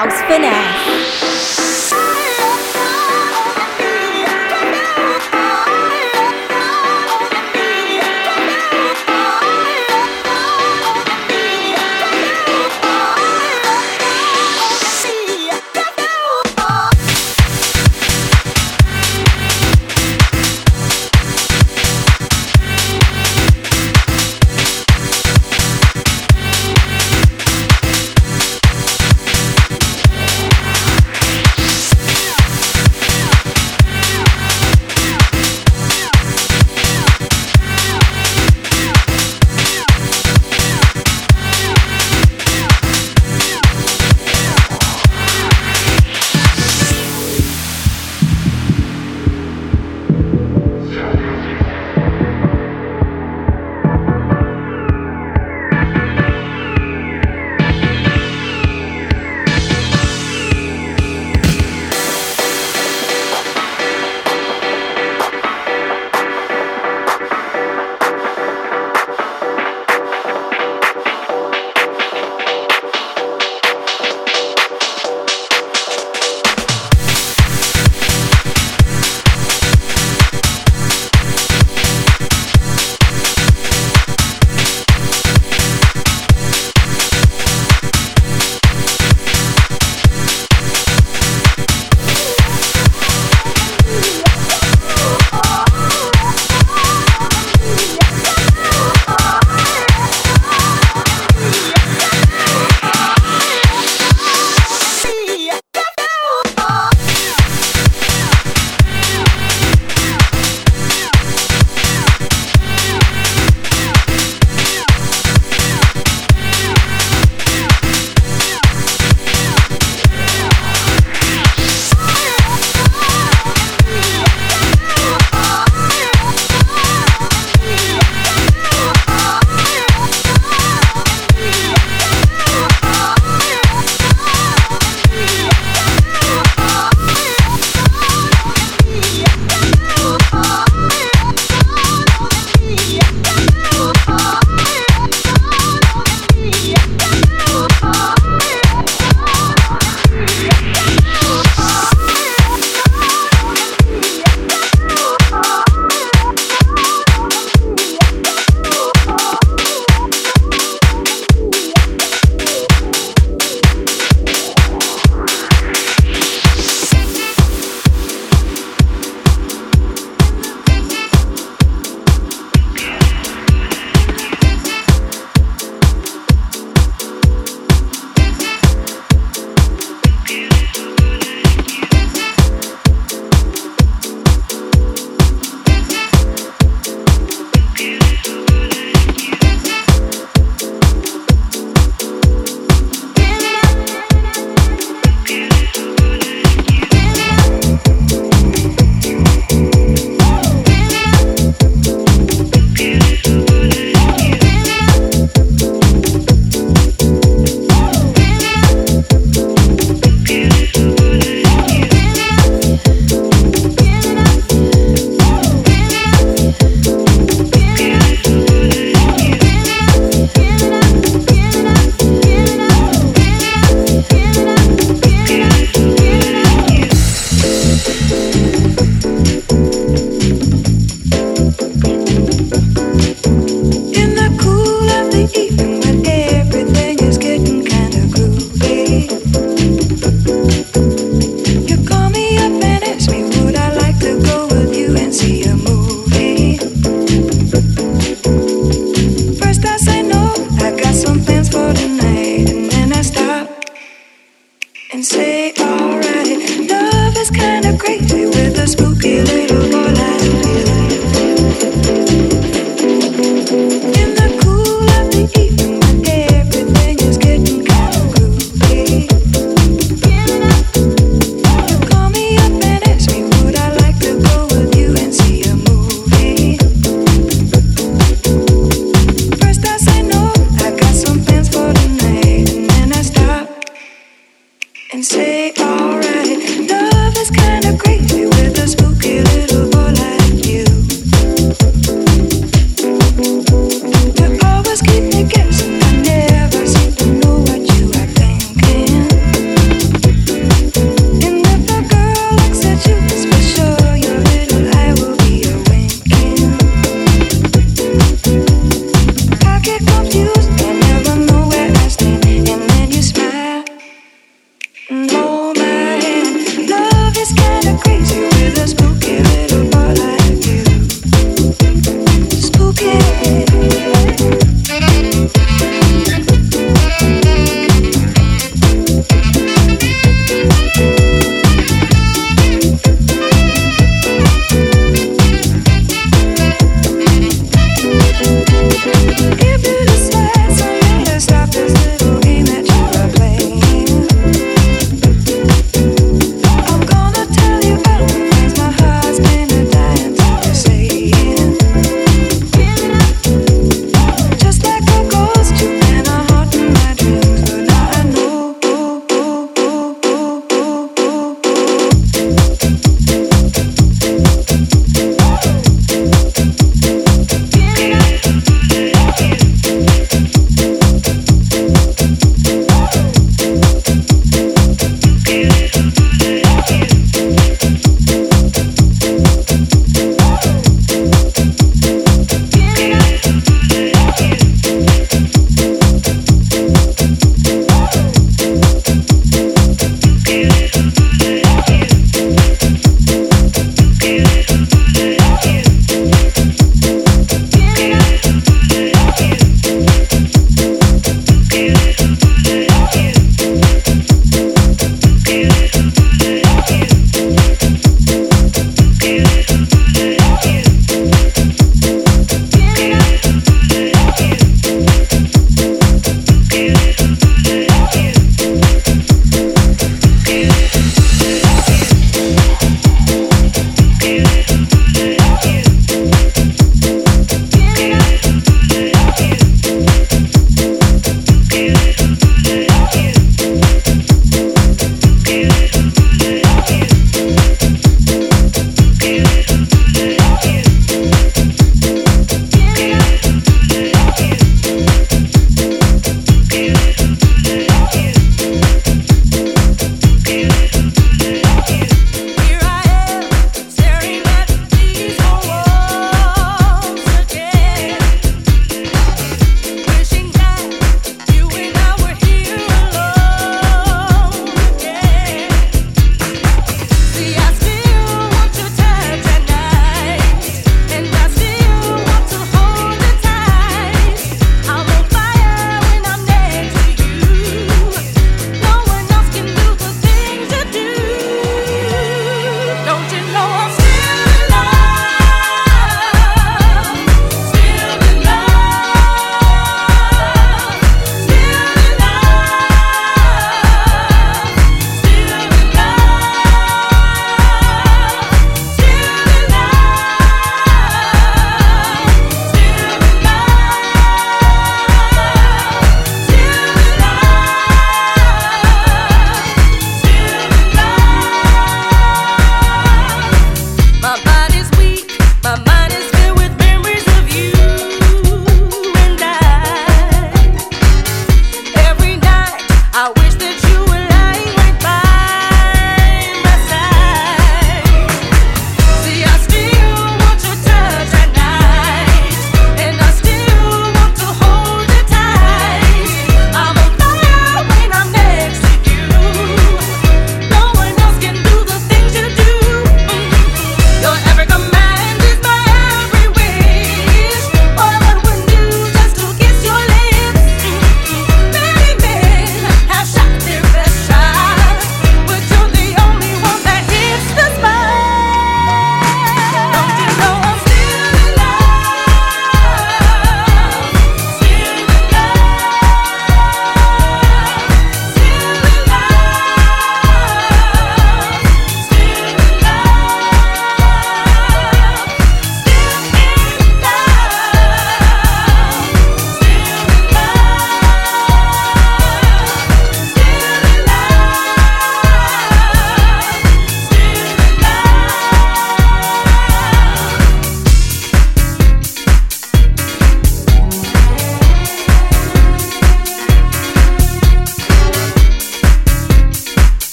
House Finesse.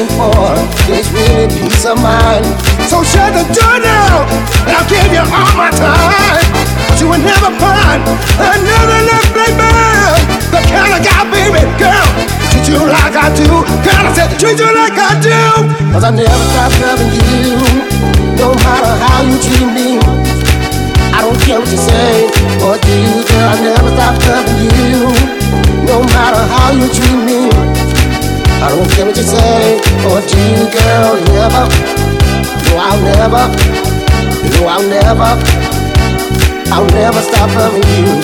Looking for is really peace of mind. So shut the door now, and I'll give you all my time. But you will never find another love like mine. The kind of guy, baby, girl, treat you like I do. Girl, I said, treat you like I do. Cause I never stop loving you, no matter how you treat me. I don't care what you say or do, girl, I never stop loving you, no matter how you treat me. I don't care what you say or do, girl, never. No, I'll never. No, I'll never. I'll never stop loving you.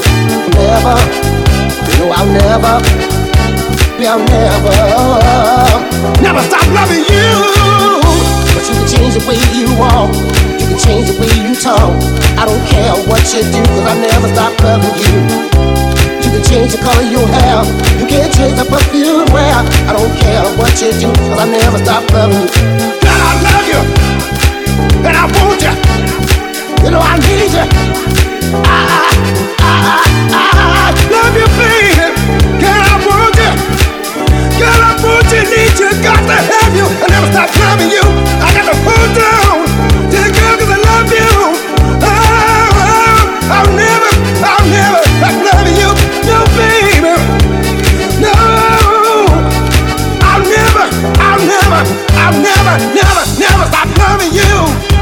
Never. No, I'll never, Yeah, I'll never, never stop loving you. But you can change the way you walk, you can change the way you talk. I don't care what you do, cause I never stop loving you. You can change the color you have. you can't change the perfume wear. I don't care what you do, cause I never stop loving you. God, I love you, and I want you. You know I need you. I, I, I, I, love you, baby. Girl, I want you. Girl, I want you, need you, got to have you. I never stop loving you. I got to hold down I'll never, never, never stop loving you.